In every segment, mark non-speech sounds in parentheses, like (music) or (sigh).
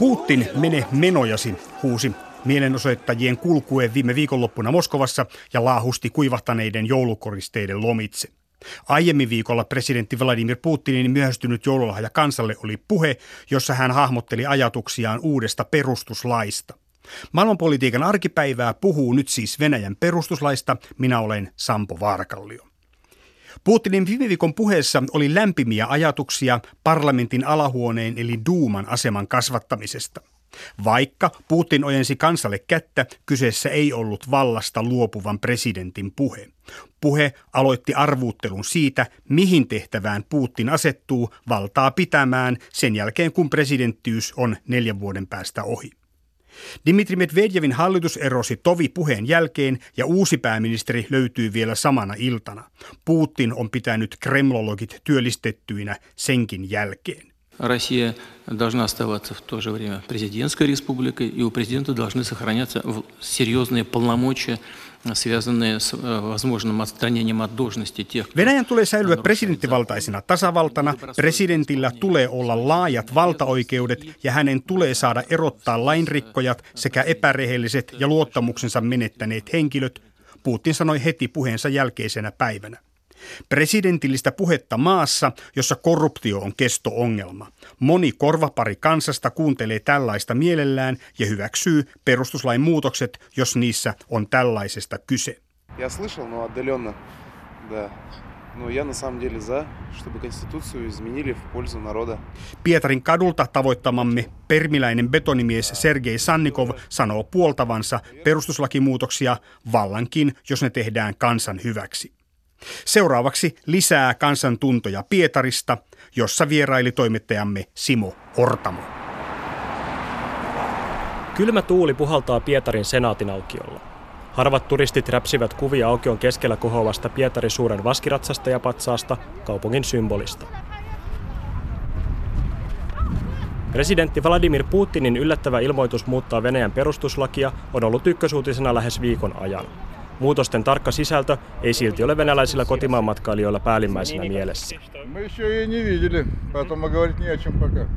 Putin, mene menojasi, huusi mielenosoittajien kulkuen viime viikonloppuna Moskovassa ja laahusti kuivahtaneiden joulukoristeiden lomitse. Aiemmin viikolla presidentti Vladimir Putinin myöhästynyt joululahja kansalle oli puhe, jossa hän hahmotteli ajatuksiaan uudesta perustuslaista. Maailmanpolitiikan arkipäivää puhuu nyt siis Venäjän perustuslaista. Minä olen Sampo Vaarkallio. Putinin viime viikon puheessa oli lämpimiä ajatuksia parlamentin alahuoneen eli Duuman aseman kasvattamisesta. Vaikka Putin ojensi kansalle kättä, kyseessä ei ollut vallasta luopuvan presidentin puhe. Puhe aloitti arvuuttelun siitä, mihin tehtävään Putin asettuu valtaa pitämään sen jälkeen, kun presidenttiys on neljän vuoden päästä ohi. Dimitri Medvedevin hallitus erosi tovi puheen jälkeen ja uusi pääministeri löytyy vielä samana iltana. Putin on pitänyt kremlologit työllistettyinä senkin jälkeen. Россия должна оставаться в то же время президентской республикой, и у президента должны сохраняться серьезные полномочия связанные с возможным отстранением от должности тех. Venäjän tulee säilyä presidenttivaltaisena tasavaltana. Presidentillä tulee olla laajat valtaoikeudet ja hänen tulee saada erottaa lainrikkojat sekä epärehelliset ja luottamuksensa menettäneet henkilöt, Putin sanoi heti puheensa jälkeisenä päivänä. Presidentillistä puhetta maassa, jossa korruptio on kesto-ongelma. Moni korvapari kansasta kuuntelee tällaista mielellään ja hyväksyy perustuslain muutokset, jos niissä on tällaisesta kyse. Я слышал, но отдаленно, да. Но я на самом деле за, чтобы Конституцию изменили в пользу народа. Pietarin kadulta tavoittamamme permiläinen betonimies Sergei Sannikov sanoo puoltavansa perustuslakimuutoksia vallankin, jos ne tehdään kansan hyväksi. Seuraavaksi lisää kansantuntoja Pietarista, jossa vieraili toimittajamme Simo Ortamo. Kylmä tuuli puhaltaa Pietarin senaatin aukiolla. Harvat turistit räpsivät kuvia aukion keskellä kohoavasta Pietarin suuren vaskiratsasta ja patsaasta, kaupungin symbolista. Presidentti Vladimir Putinin yllättävä ilmoitus muuttaa Venäjän perustuslakia on ollut ykkösuutisena lähes viikon ajan. Muutosten tarkka sisältö ei silti ole venäläisillä kotimaan matkailijoilla päällimmäisenä mielessä.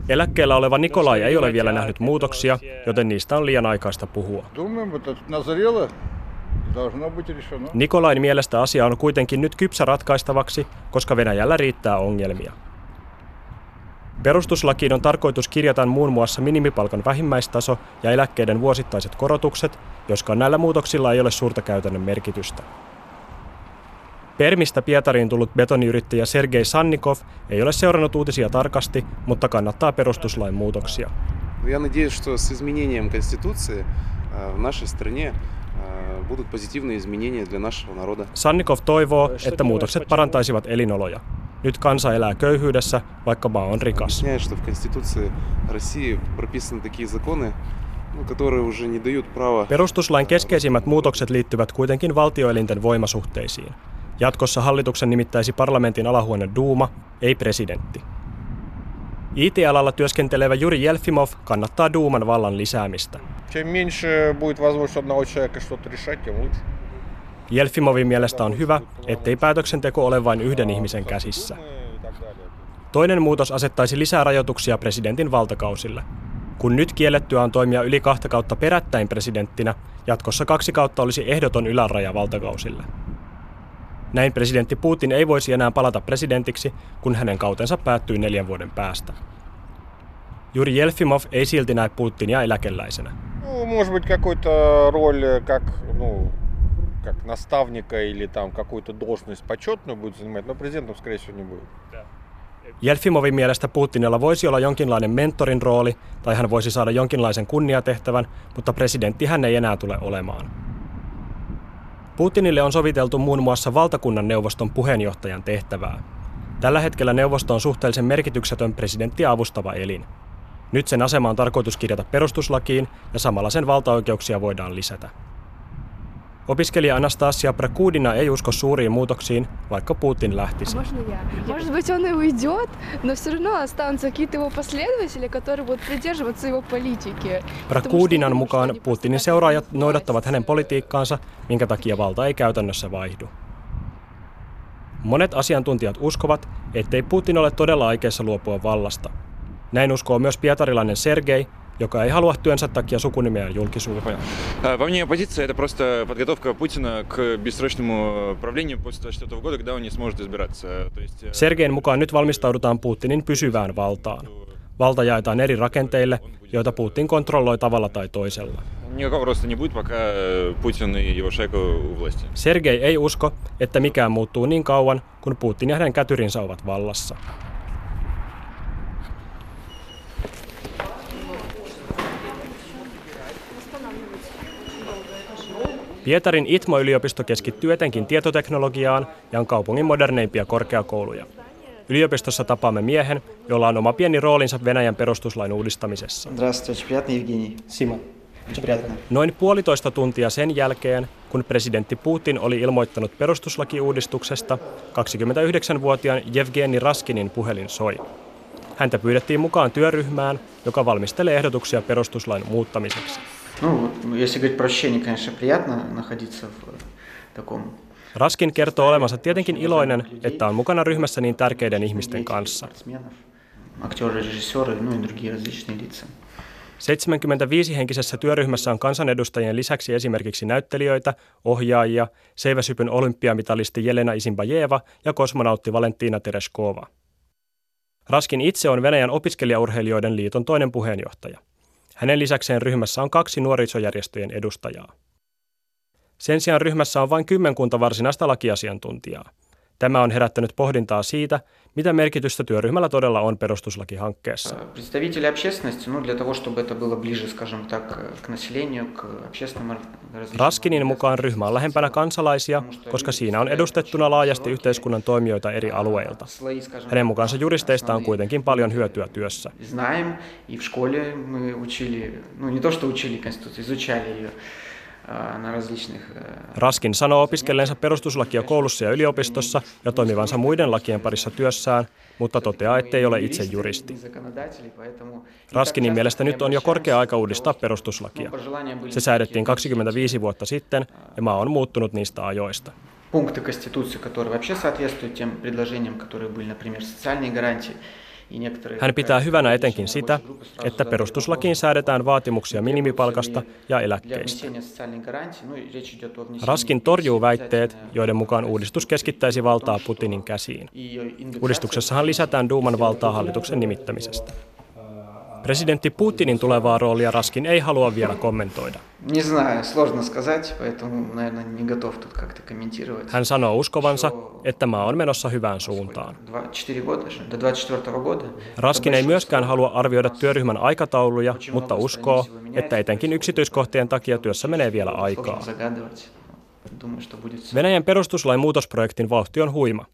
Eläkkeellä oleva Nikolai ei ole vielä nähnyt muutoksia, joten niistä on liian aikaista puhua. Nikolain mielestä asia on kuitenkin nyt kypsä ratkaistavaksi, koska Venäjällä riittää ongelmia. Perustuslakiin on tarkoitus kirjata muun muassa minimipalkan vähimmäistaso ja eläkkeiden vuosittaiset korotukset, joskaan näillä muutoksilla ei ole suurta käytännön merkitystä. Permistä Pietariin tullut betoniyrittäjä Sergei Sannikov ei ole seurannut uutisia tarkasti, mutta kannattaa perustuslain muutoksia. Я надеюсь, что с изменением Конституции в нашей стране будут позитивные изменения для нашего народа. Sannikov toivoo, että muutokset parantaisivat elinoloja. Nyt kansa elää köyhyydessä, vaikka maa on rikas. Perustuslain keskeisimmät muutokset liittyvät kuitenkin valtioelinten voimasuhteisiin. Jatkossa hallituksen nimittäisi parlamentin alahuone Duuma, ei presidentti. IT-alalla työskentelevä Juri Jelfimov kannattaa Duuman vallan lisäämistä. Чем меньше будет возможность одного человека что-то решать, тем лучше. Jelfimovin mielestä on hyvä, ettei päätöksenteko ole vain yhden ihmisen käsissä. Toinen muutos asettaisi lisää rajoituksia presidentin valtakausille. Kun nyt kiellettyä on toimia yli kahta kautta perättäin presidenttinä, jatkossa kaksi kautta olisi ehdoton yläraja valtakausille. Näin presidentti Putin ei voisi enää palata presidentiksi, kun hänen kautensa päättyy neljän vuoden päästä. Juri Jelfimov ei silti näe Putinia eläkeläisenä. No, может быть, какой-то роль, как, ну, как наставника или там какую-то должность почетную будет занимать, но президентом, скорее всего, не будет. Jelfimovin mielestä Putinilla voisi olla jonkinlainen mentorin rooli tai hän voisi saada jonkinlaisen kunniatehtävän, mutta presidentti hän ei enää tule olemaan. Putinille on soviteltu muun muassa valtakunnan neuvoston puheenjohtajan tehtävää. Tällä hetkellä neuvosto on suhteellisen merkityksetön presidenttiä avustava elin. Nyt sen asema on tarkoitus kirjata perustuslakiin ja samalla sen valtaoikeuksia voidaan lisätä. Opiskelija Anastasia Prakudina ei usko suuriin muutoksiin, vaikka Putin lähtisi. Prakudinan mukaan Putinin seuraajat noudattavat hänen politiikkaansa, minkä takia valta ei käytännössä vaihdu. Monet asiantuntijat uskovat, ettei Putin ole todella aikeissa luopua vallasta. Näin uskoo myös pietarilainen Sergei, joka ei halua työnsä takia sukunimeään julkisuuteen. По мне позиция это просто подготовка Путина к бессрочному правлению после 24 года, когда он не сможет избираться. То есть... Sergein mukaan nyt valmistaudutaan Putinin pysyvään valtaan. Valta jaetaan eri rakenteille, joita Putin kontrolloi tavalla tai toisella. Никакого роста не будет, пока Путин и его шайка у власти. Sergei ei usko, että mikään muuttuu niin kauan, kun Putin ja hänen kätyrinsä ovat vallassa. Pietarin ITMO-yliopisto keskittyy etenkin tietoteknologiaan ja on kaupungin moderneimpia korkeakouluja. Yliopistossa tapaamme miehen, jolla on oma pieni roolinsa Venäjän perustuslain uudistamisessa. Simo. Noin puolitoista tuntia sen jälkeen, kun presidentti Putin oli ilmoittanut perustuslakiuudistuksesta, 29-vuotiaan Jevgeni Raskinin puhelin soi. Häntä pyydettiin mukaan työryhmään, joka valmistelee ehdotuksia perustuslain muuttamiseksi. Ну, если говорить про ощущение, конечно, приятно находиться в таком Raskin kertoo olevansa tietenkin iloinen, että on mukana ryhmässä niin tärkeiden ihmisten kanssa. спортсменов, актеры, режиссеры, ну и другие различные лица. 75-henkisessä työryhmässä on kansanedustajien lisäksi esimerkiksi näyttelijöitä, ohjaajia, seiväsypyn olympiamitalisti Jelena Isimbajeva ja kosmonautti Valentina Tereshkova. Raskin itse on Venäjän opiskelijaurheilijoiden liiton toinen puheenjohtaja. Hänen lisäkseen ryhmässä on kaksi nuorisojärjestöjen edustajaa. Sen sijaan ryhmässä on vain kymmenkunta varsinaista lakiasiantuntijaa. Tämä on herättänyt pohdintaa siitä, mitä merkitystä työryhmällä todella on perustuslakihankkeessa. Представители общественности, ну, для того, чтобы это было ближе, скажем так, к населению, к общественным различным Raskinin mukaan ryhmä on lähempänä kansalaisia, koska siinä on edustettuna laajasti yhteiskunnan toimijoita eri alueilta. слои, скажем Hänen так, mukaansa juristeista on kuitenkin paljon hyötyä työssä. знаем, и в школе мы учили, ну, не то, что учили Конституцию, изучали ее а, на различных э, Raskin sanoo opiskelleensa perustuslakia koulussa ja yliopistossa ja toimivansa muiden lakien parissa työssään, mutta toteaa, ettei ole itse juristi. законодателей, поэтому... Raskinin mielestä nyt on jo korkea aika uudistaa perustuslakia. Пожелания были Se säädettiin 25 vuotta sitten ja maa on muuttunut niistä ajoista. пункты Конституции, которые вообще соответствуют тем предложениям, которые были, например, социальные гарантии. hän pitää hyvänä etenkin sitä, että perustuslakiin säädetään vaatimuksia minimipalkasta ja eläkkeistä. Raskin torjuu väitteet, joiden mukaan uudistus keskittäisi valtaa Putinin käsiin. Uudistuksessahan lisätään Duuman valtaa hallituksen nimittämisestä. Presidentti Putinin tulevaa roolia Raskin ei halua vielä kommentoida. Hän sanoo uskovansa, että maa on menossa hyvään suuntaan. Raskin ei myöskään halua arvioida työryhmän aikatauluja, mutta uskoo, että etenkin yksityiskohtien takia työssä menee vielä aikaa. Venäjän perustuslain muutosprojektin vauhti on huima.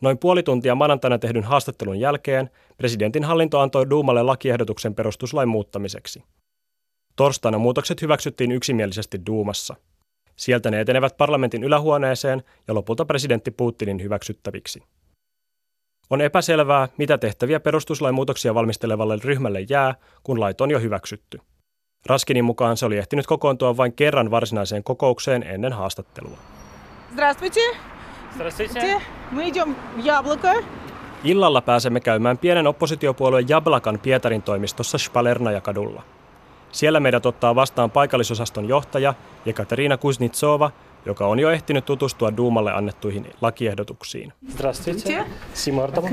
Noin puoli tuntia maanantaina tehdyn haastattelun jälkeen presidentin hallinto antoi Duumalle lakiehdotuksen perustuslain muuttamiseksi. Torstaina muutokset hyväksyttiin yksimielisesti Duumassa. Sieltä ne etenevät parlamentin ylähuoneeseen ja lopulta presidentti Putinin hyväksyttäviksi. On epäselvää, mitä tehtäviä perustuslain muutoksia valmistelevalle ryhmälle jää, kun lait on jo hyväksytty. Raskinin mukaan se oli ehtinyt kokoontua vain kerran varsinaiseen kokoukseen ennen haastattelua. Здравствуйте. Здравствуйте. Мы идем в Яблоко. Illalla pääsemme käymään pienen oppositiopuolueen Jablakan Pietarin toimistossa Spalernaja-kadulla. Siellä meidät ottaa vastaan paikallisosaston johtaja Jekaterina Kuznitsova, joka on jo ehtinyt tutustua Duumalle annettuihin lakiehdotuksiin. Здравствуйте. Simortamo.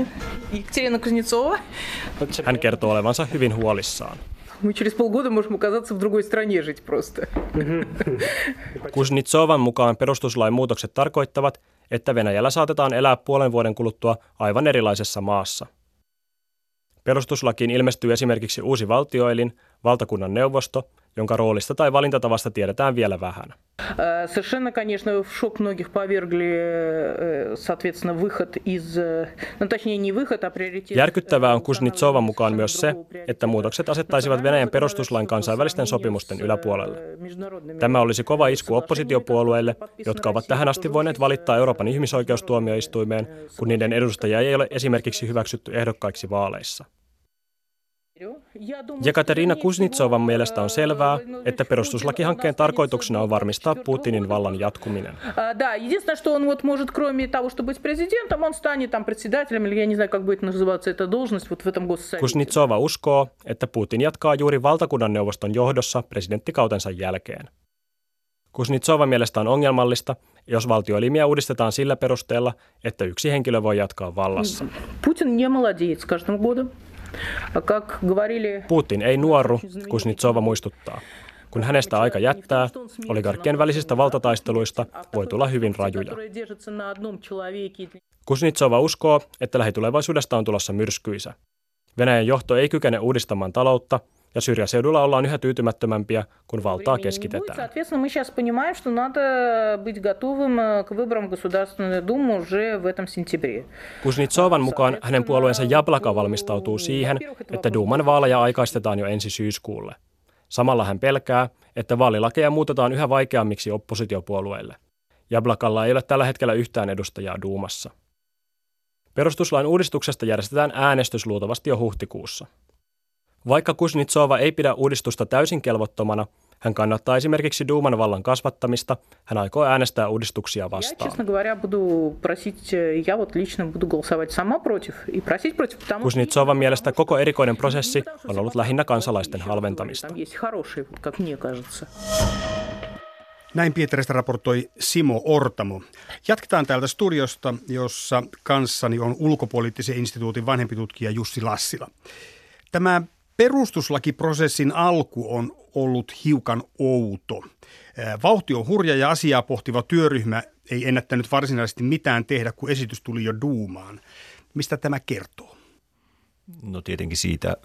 Екатерина Кузнецова. Hän kertoo olevansa hyvin huolissaan. Мы через полгода можем оказаться в другой стране жить просто. Kuznitsovan mukaan perustuslain muutokset tarkoittavat, että Venäjällä saatetaan elää puolen vuoden kuluttua aivan erilaisessa maassa. Perustuslakiin ilmestyy esimerkiksi uusi valtioelin, valtakunnan neuvosto, jonka roolista tai valintatavasta tiedetään vielä vähän. Э, Совершенно, конечно, в шок многих повергли, э, соответственно, выход из... э, Ну, точнее, не выход, а приоритет... Järkyttävää on Kuznitsovan mukaan myös se, että muutokset asettaisivat Venäjän perustuslain kansainvälisten sopimusten yläpuolelle. Tämä olisi kova isku oppositiopuolueille, jotka ovat tähän asti voineet valittaa Euroopan ihmisoikeustuomioistuimeen, kun niiden edustajia ei ole esimerkiksi hyväksytty ehdokkaiksi vaaleissa. Jekaterina Kuznitsovan mielestä on selvää, että perustuslakihankkeen tarkoituksena on varmistaa Putinin vallan jatkuminen. Kuznitsova uskoo, että Putin jatkaa juuri valtakunnan neuvoston johdossa presidenttikautensa jälkeen. Kuznitsova mielestä on ongelmallista, jos valtioelimiä uudistetaan sillä perusteella, että yksi henkilö voi jatkaa vallassa. Putin не молодеет с каждым годом. Putin ei nuoru, Kuznitsova muistuttaa. Kun hänestä aika jättää, oligarkkien välisistä valtataisteluista voi tulla hyvin rajuja. Kuznitsova uskoo, että lähitulevaisuudesta on tulossa myrskyisä. Venäjän johto ei kykene uudistamaan taloutta ja syrjäseudulla ollaan yhä tyytymättömämpiä, kun valtaa keskitetään. Kuznitsovan mukaan hänen puolueensa Jablaka valmistautuu siihen, että Duuman vaaleja aikaistetaan jo ensi syyskuulle. Samalla hän pelkää, että vaalilakeja muutetaan yhä vaikeammiksi oppositiopuolueille. Jablakalla ei ole tällä hetkellä yhtään edustajaa Duumassa. Perustuslain uudistuksesta järjestetään äänestys luultavasti jo huhtikuussa. Vaikka Kuznitsova ei pidä uudistusta täysin kelvottomana, hän kannattaa esimerkiksi Duuman vallan kasvattamista. Hän aikoo äänestää uudistuksia vastaan. Kuznitsovan mielestä koko erikoinen prosessi on ollut lähinnä kansalaisten halventamista. Näin Pietarista raportoi Simo Ortamo. Jatketaan täältä studiosta, jossa kanssani on ulkopoliittisen instituutin vanhempi tutkija Jussi Lassila. Tämä Perustuslakiprosessin alku on ollut hiukan outo. Vauhti on hurja ja asiaa pohtiva työryhmä ei ennättänyt varsinaisesti mitään tehdä, kun esitys tuli jo duumaan. Mistä tämä kertoo? No tietenkin siitä,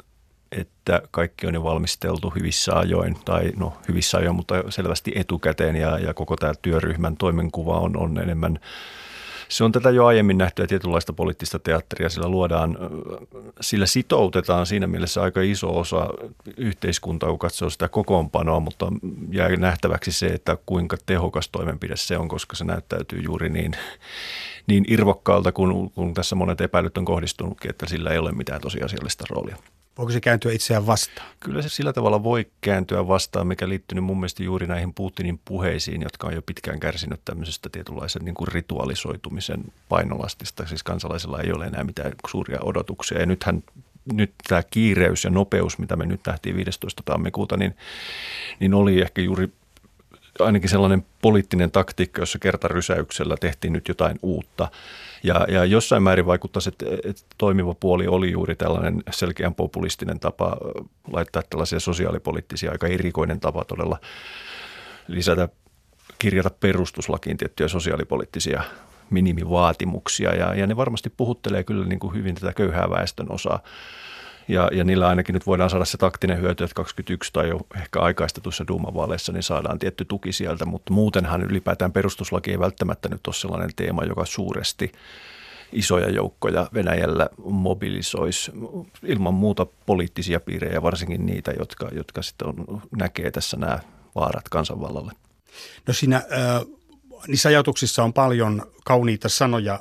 että kaikki on jo valmisteltu hyvissä ajoin, tai no hyvissä ajoin, mutta selvästi etukäteen, ja, ja koko tämä työryhmän toimenkuva on, on enemmän se on tätä jo aiemmin nähtyä tietynlaista poliittista teatteria, sillä luodaan, sillä sitoutetaan siinä mielessä aika iso osa yhteiskuntaa, kun katsoo sitä kokoonpanoa, mutta jää nähtäväksi se, että kuinka tehokas toimenpide se on, koska se näyttäytyy juuri niin, niin irvokkaalta, kun, kun tässä monet epäilyt on kohdistunutkin, että sillä ei ole mitään tosiasiallista roolia. Voiko se kääntyä itseään vastaan? Kyllä se sillä tavalla voi kääntyä vastaan, mikä liittyy mun mielestä juuri näihin Putinin puheisiin, jotka on jo pitkään kärsinyt tämmöisestä tietynlaisen niin kuin ritualisoitumisen painolastista. Siis kansalaisilla ei ole enää mitään suuria odotuksia. Ja nythän nyt tämä kiireys ja nopeus, mitä me nyt nähtiin 15. tammikuuta, niin, niin oli ehkä juuri ainakin sellainen poliittinen taktiikka, jossa kertarysäyksellä tehtiin nyt jotain uutta. Ja, ja jossain määrin vaikuttaisi, että, että toimiva puoli oli juuri tällainen selkeän populistinen tapa laittaa tällaisia sosiaalipoliittisia, aika erikoinen tapa todella lisätä, kirjata perustuslakiin tiettyjä sosiaalipoliittisia minimivaatimuksia. Ja, ja ne varmasti puhuttelee kyllä niin kuin hyvin tätä köyhää väestön osaa. Ja, ja niillä ainakin nyt voidaan saada se taktinen hyöty, että 21 tai jo ehkä aikaistetuissa duumavaaleissa niin saadaan tietty tuki sieltä, mutta muutenhan ylipäätään perustuslaki ei välttämättä nyt ole sellainen teema, joka suuresti isoja joukkoja Venäjällä mobilisoisi ilman muuta poliittisia piirejä, varsinkin niitä, jotka, jotka sitten on, näkee tässä nämä vaarat kansanvallalle. No siinä äh, niissä ajatuksissa on paljon kauniita sanoja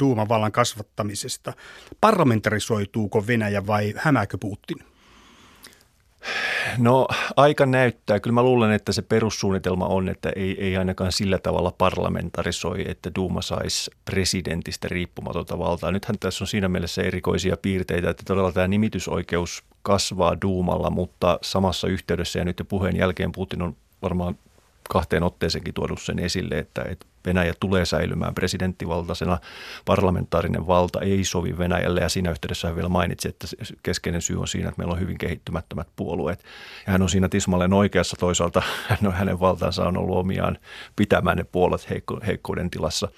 Duuman vallan kasvattamisesta. Parlamentarisoituuko Venäjä vai hämääkö Putin? No aika näyttää. Kyllä mä luulen, että se perussuunnitelma on, että ei, ei ainakaan sillä tavalla parlamentarisoi, että Duuma saisi presidentistä riippumatonta valtaa. Nythän tässä on siinä mielessä erikoisia piirteitä, että todella tämä nimitysoikeus kasvaa Duumalla, mutta samassa yhteydessä ja nyt jo puheen jälkeen Putin on varmaan kahteen otteeseenkin tuonut sen esille, että, että Venäjä tulee säilymään presidenttivaltaisena. Parlamentaarinen valta ei sovi Venäjälle ja siinä yhteydessä hän vielä mainitsi, että keskeinen syy on siinä, että meillä on hyvin kehittymättömät puolueet. Ja hän on siinä tismalleen oikeassa toisaalta, (laughs) hänen valtansa on ollut omiaan pitämään ne puolet heikko, heikkouden tilassa.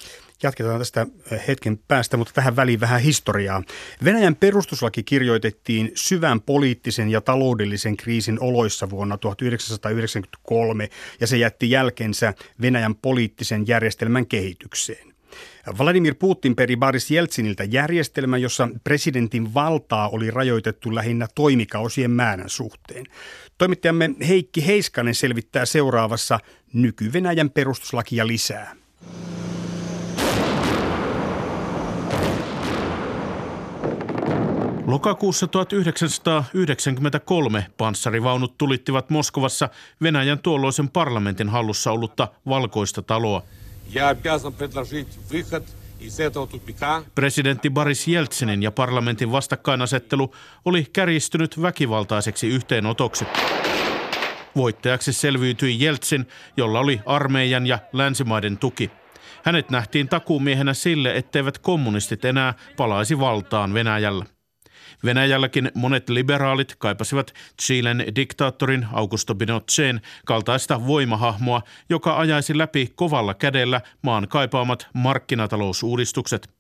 Jatketaan tästä hetken päästä, mutta tähän väliin vähän historiaa. Venäjän perustuslaki kirjoitettiin syvän poliittisen ja taloudellisen kriisin oloissa vuonna 1993 ja se jätti jälkensä Venäjän poliittisen järjestelmän kehitykseen. Vladimir Putin peri Boris Jeltsiniltä järjestelmän, jossa presidentin valtaa oli rajoitettu lähinnä toimikausien määrän suhteen. Toimittajamme Heikki Heiskanen selvittää seuraavassa nyky-Venäjän perustuslakia lisää. Lokakuussa 1993 panssarivaunut tulittivat Moskovassa Venäjän tuolloisen parlamentin hallussa ollutta valkoista taloa. Presidentti Boris Jeltsinin ja parlamentin vastakkainasettelu oli kärjistynyt väkivaltaiseksi yhteenotoksi. Voittajaksi selviytyi Jeltsin, jolla oli armeijan ja länsimaiden tuki. Hänet nähtiin takuumiehenä sille, etteivät kommunistit enää palaisi valtaan Venäjällä. Venäjälläkin monet liberaalit kaipasivat Chilen diktaattorin Augusto Pinochetin kaltaista voimahahmoa, joka ajaisi läpi kovalla kädellä maan kaipaamat markkinatalousuudistukset.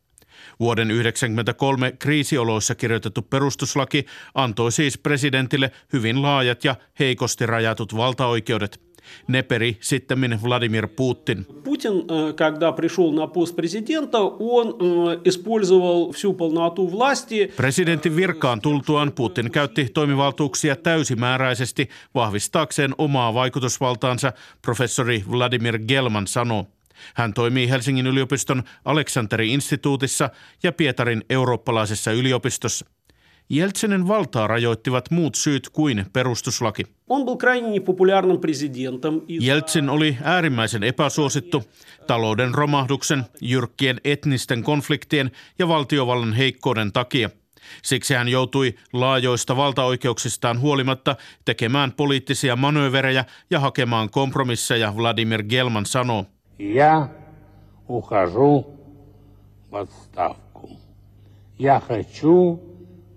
Vuoden 1993 kriisioloissa kirjoitettu perustuslaki antoi siis presidentille hyvin laajat ja heikosti rajatut valtaoikeudet – ne peri sitten Vladimir Putin. Putin, когда пришел на пост президента, он использовал всю полноту власти. Presidentin virkaan tultuaan Putin käytti toimivaltuuksia täysimääräisesti vahvistaakseen omaa vaikutusvaltaansa, professori Vladimir Gelman sanoo. Hän toimii Helsingin yliopiston Aleksanteri-instituutissa ja Pietarin eurooppalaisessa yliopistossa. Jeltsinin valtaa rajoittivat muut syyt kuin perustuslaki. Jeltsin oli äärimmäisen epäsuosittu talouden romahduksen, jyrkkien etnisten konfliktien ja valtiovallan heikkouden takia. Siksi hän joutui laajoista valtaoikeuksistaan huolimatta tekemään poliittisia manööverejä ja hakemaan kompromisseja, Vladimir Gelman sanoo. Ja ухожу в отставку. Я хочу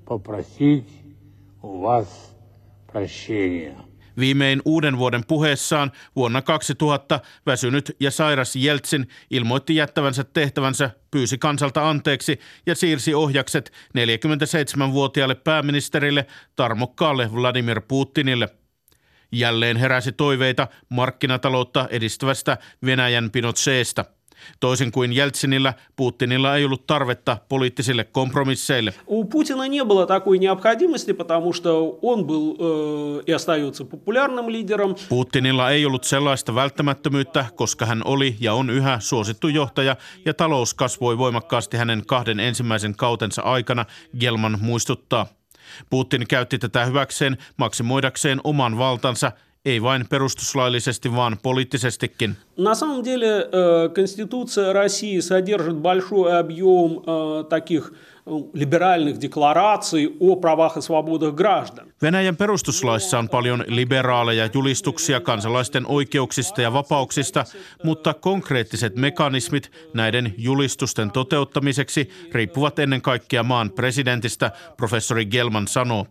попросить у вас прощения. Viimein uuden vuoden puheessaan vuonna 2000 väsynyt ja sairas Jeltsin ilmoitti jättävänsä tehtävänsä, pyysi kansalta anteeksi ja siirsi ohjakset 47-vuotiaalle pääministerille tarmokkaalle Vladimir Putinille. Jälleen heräsi toiveita markkinataloutta edistävästä Venäjän Pinochetista – Toisin kuin Jeltsinillä, Putinilla ei ollut tarvetta poliittisille kompromisseille. У Путина не было такой необходимости, потому что он был э, и остается популярным лидером. Putinilla ei ollut sellaista välttämättömyyttä, koska hän oli ja on yhä suosittu johtaja ja talous kasvoi voimakkaasti hänen kahden ensimmäisen kautensa aikana, Gelman muistuttaa. Putin käytti tätä hyväkseen maksimoidakseen oman valtansa ei vain perustuslaillisesti, vaan poliittisestikin. На самом деле э, Конституция России содержит большой объем э, таких liberaalinen deklaraatio о правах и свободах граждан. Venäjän perustuslaissa on paljon liberaaleja julistuksia kansalaisten oikeuksista ja vapauksista, mutta konkreettiset mekanismit näiden julistusten toteuttamiseksi riippuvat ennen kaikkea maan presidentistä, professori Gelman sanoo.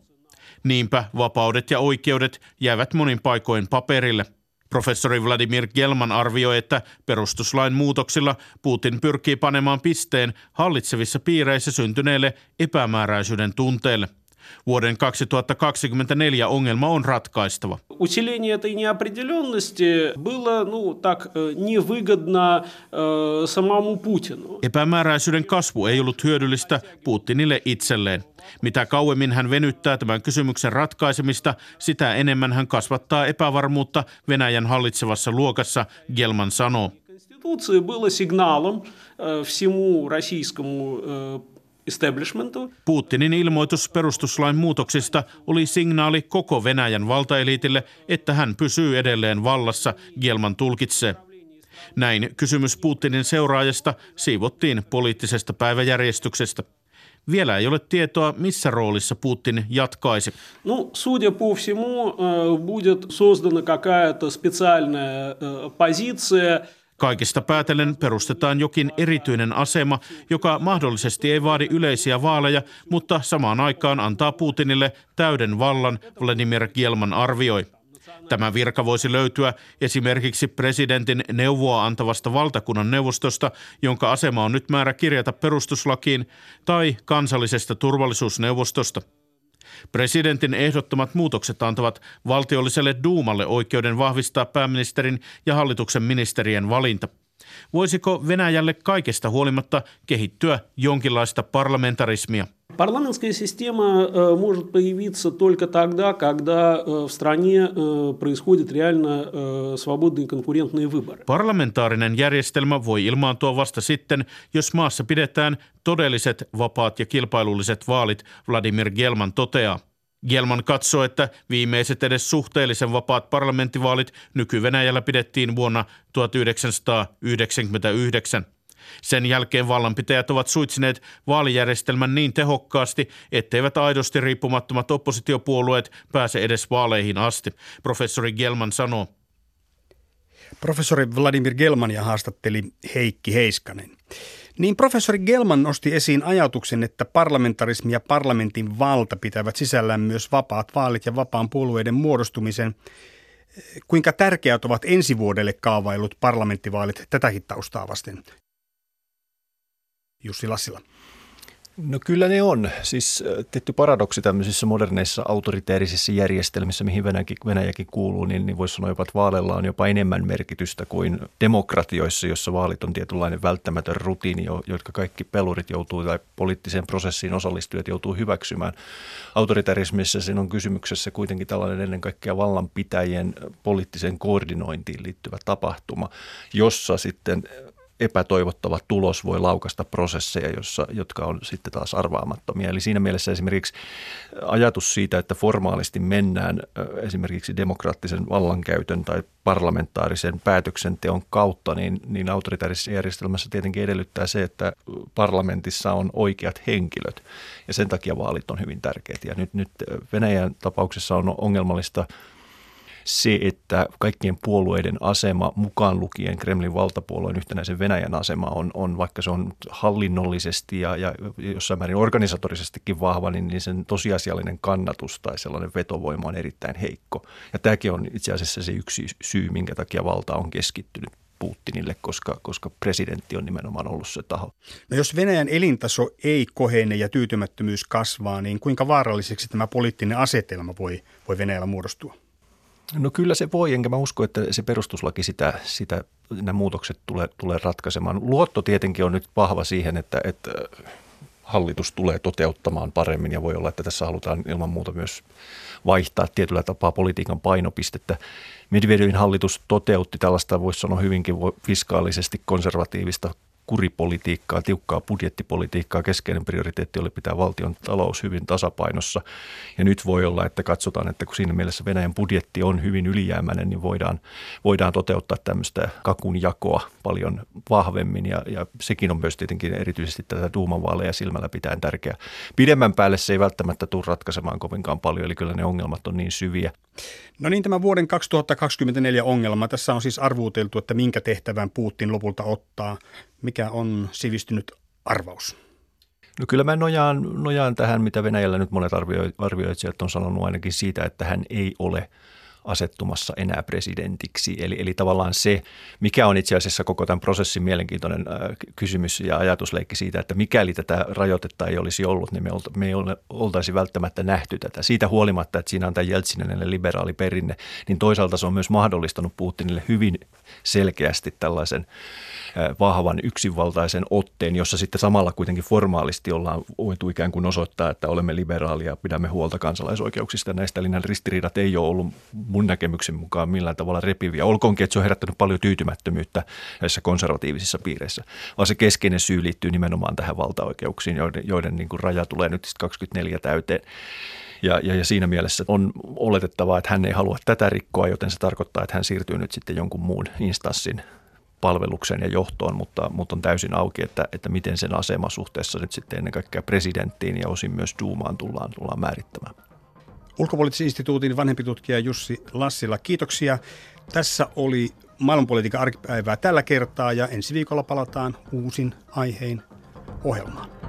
Niinpä vapaudet ja oikeudet jäävät monin paikoin paperille. Professori Vladimir Gelman arvioi, että perustuslain muutoksilla Putin pyrkii panemaan pisteen hallitsevissa piireissä syntyneelle epämääräisyyden tunteelle – Vuoden 2024 ongelma on ratkaistava. Усиление этой неопределенности было, ну, так, э, невыгодно э, самому Путину. Epämääräisyyden kasvu ei ollut hyödyllistä Putinille itselleen. Mitä kauemmin hän venyttää tämän kysymyksen ratkaisemista, sitä enemmän hän kasvattaa epävarmuutta Venäjän hallitsevassa luokassa, Gelman sanoo. Конституции было сигналом э, всему российскому Putinin ilmoitus perustuslain muutoksista oli signaali koko Venäjän valtaeliitille, että hän pysyy edelleen vallassa, Gelman tulkitsee. Näin kysymys Putinin seuraajasta siivottiin poliittisesta päiväjärjestyksestä. Vielä ei ole tietoa, missä roolissa Putin jatkaisi. Ну, судя по всему, э, будет создана какая-то специальная э, позиция – Kaikista päätellen perustetaan jokin erityinen asema, joka mahdollisesti ei vaadi yleisiä vaaleja, mutta samaan aikaan antaa Putinille täyden vallan, Vladimir Gielman arvioi. Tämä virka voisi löytyä esimerkiksi presidentin neuvoa antavasta valtakunnan neuvostosta, jonka asema on nyt määrä kirjata perustuslakiin, tai kansallisesta turvallisuusneuvostosta – Presidentin ehdottomat muutokset antavat valtiolliselle Duumalle oikeuden vahvistaa pääministerin ja hallituksen ministerien valinta. Voisiko Venäjälle kaikesta huolimatta kehittyä jonkinlaista parlamentarismia? Парламентская система э, может появиться только тогда, когда э, в стране э, происходят реально свободные конкурентные выборы. Parlamentaarinen järjestelmä voi ilmaantua vasta sitten, jos maassa pidetään todelliset, vapaat ja kilpailulliset vaalit, Vladimir Gelman toteaa. Gelman katsoo, että viimeiset edes suhteellisen vapaat parlamenttivaalit nyky-Venäjällä pidettiin vuonna 1999. Sen jälkeen vallanpitäjät ovat suitsineet vaalijärjestelmän niin tehokkaasti, etteivät aidosti riippumattomat oppositiopuolueet pääse edes vaaleihin asti, professori Gelman sanoo. Professori Vladimir Gelmania haastatteli Heikki Heiskanen. Niin professori Gelman nosti esiin ajatuksen, että parlamentarismi ja parlamentin valta pitävät sisällään myös vapaat vaalit ja vapaan puolueiden muodostumisen. Kuinka tärkeät ovat ensi vuodelle kaavailut parlamenttivaalit tätäkin taustaa vasten? Jussi Lassila. No kyllä ne on. Siis tietty paradoksi tämmöisissä moderneissa autoriteerisissa järjestelmissä, mihin Venäjäkin, Venäjäkin kuuluu, niin, niin voisi sanoa jopa, että vaaleilla on jopa enemmän merkitystä kuin demokratioissa, jossa vaalit on tietynlainen välttämätön rutiini, jotka kaikki pelurit joutuu tai poliittiseen prosessiin osallistujat joutuu hyväksymään. Autoritarismissa siinä on kysymyksessä kuitenkin tällainen ennen kaikkea vallanpitäjien poliittiseen koordinointiin liittyvä tapahtuma, jossa sitten epätoivottava tulos voi laukasta prosesseja, jossa, jotka on sitten taas arvaamattomia. Eli siinä mielessä esimerkiksi ajatus siitä, että formaalisti mennään esimerkiksi demokraattisen vallankäytön tai parlamentaarisen päätöksenteon kautta, niin, niin autoritaarisessa järjestelmässä tietenkin edellyttää se, että parlamentissa on oikeat henkilöt. Ja sen takia vaalit on hyvin tärkeät. Ja nyt, nyt Venäjän tapauksessa on ongelmallista – se, että kaikkien puolueiden asema, mukaan lukien Kremlin valtapuolueen yhtenäisen Venäjän asema, on, on vaikka se on hallinnollisesti ja, ja jossain määrin organisatorisestikin vahva, niin, niin sen tosiasiallinen kannatus tai sellainen vetovoima on erittäin heikko. Ja tämäkin on itse asiassa se yksi syy, minkä takia valta on keskittynyt Putinille, koska, koska presidentti on nimenomaan ollut se taho. No jos Venäjän elintaso ei kohene ja tyytymättömyys kasvaa, niin kuinka vaaralliseksi tämä poliittinen asetelma voi, voi Venäjällä muodostua? No kyllä se voi, enkä mä usko, että se perustuslaki sitä, sitä nämä muutokset tulee, tulee ratkaisemaan. Luotto tietenkin on nyt vahva siihen, että, että hallitus tulee toteuttamaan paremmin ja voi olla, että tässä halutaan ilman muuta myös vaihtaa tietyllä tapaa politiikan painopistettä. Medvedevin hallitus toteutti tällaista, voisi sanoa hyvinkin fiskaalisesti konservatiivista kuripolitiikkaa, tiukkaa budjettipolitiikkaa. Keskeinen prioriteetti oli pitää valtion talous hyvin tasapainossa. Ja nyt voi olla, että katsotaan, että kun siinä mielessä Venäjän budjetti on hyvin ylijäämäinen, niin voidaan, voidaan toteuttaa tämmöistä kakun jakoa paljon vahvemmin. Ja, ja sekin on myös tietenkin erityisesti tätä duumavaaleja silmällä pitäen tärkeä. Pidemmän päälle se ei välttämättä tule ratkaisemaan kovinkaan paljon, eli kyllä ne ongelmat on niin syviä. No niin, tämä vuoden 2024 ongelma. Tässä on siis arvuuteltu, että minkä tehtävän Putin lopulta ottaa. Mikä on sivistynyt arvaus? No kyllä mä nojaan, nojaan tähän, mitä Venäjällä nyt monet arvioitsijat on sanonut ainakin siitä, että hän ei ole – asettumassa enää presidentiksi. Eli, eli tavallaan se, mikä on itse asiassa koko tämän prosessin mielenkiintoinen äh, kysymys ja ajatusleikki siitä, että mikäli tätä rajoitetta ei olisi ollut, niin me, olta, me ei oltaisi välttämättä nähty tätä. Siitä huolimatta, että siinä on tämä Jeltsininen liberaali perinne, niin toisaalta se on myös mahdollistanut Putinille hyvin selkeästi tällaisen vahvan yksinvaltaisen otteen, jossa sitten samalla kuitenkin formaalisti ollaan voitu ikään kuin osoittaa, että olemme liberaalia pidämme huolta kansalaisoikeuksista. Näistä linjan ristiriidat ei ole ollut mun näkemyksen mukaan millään tavalla repiviä. Olkoonkin, että se on herättänyt paljon tyytymättömyyttä näissä konservatiivisissa piireissä, vaan se keskeinen syy liittyy nimenomaan tähän valtaoikeuksiin, joiden, joiden niin kuin raja tulee nyt 24 täyteen. Ja, ja, ja siinä mielessä on oletettavaa, että hän ei halua tätä rikkoa, joten se tarkoittaa, että hän siirtyy nyt sitten jonkun muun instanssin palvelukseen ja johtoon, mutta, mutta on täysin auki, että, että miten sen asema suhteessa nyt sitten ennen kaikkea presidenttiin ja osin myös Duumaan tullaan, tullaan määrittämään. Ulkopoliittisen instituutin vanhempi tutkija Jussi Lassila, kiitoksia. Tässä oli maailmanpolitiikan arkipäivää tällä kertaa ja ensi viikolla palataan uusin aihein ohjelmaan.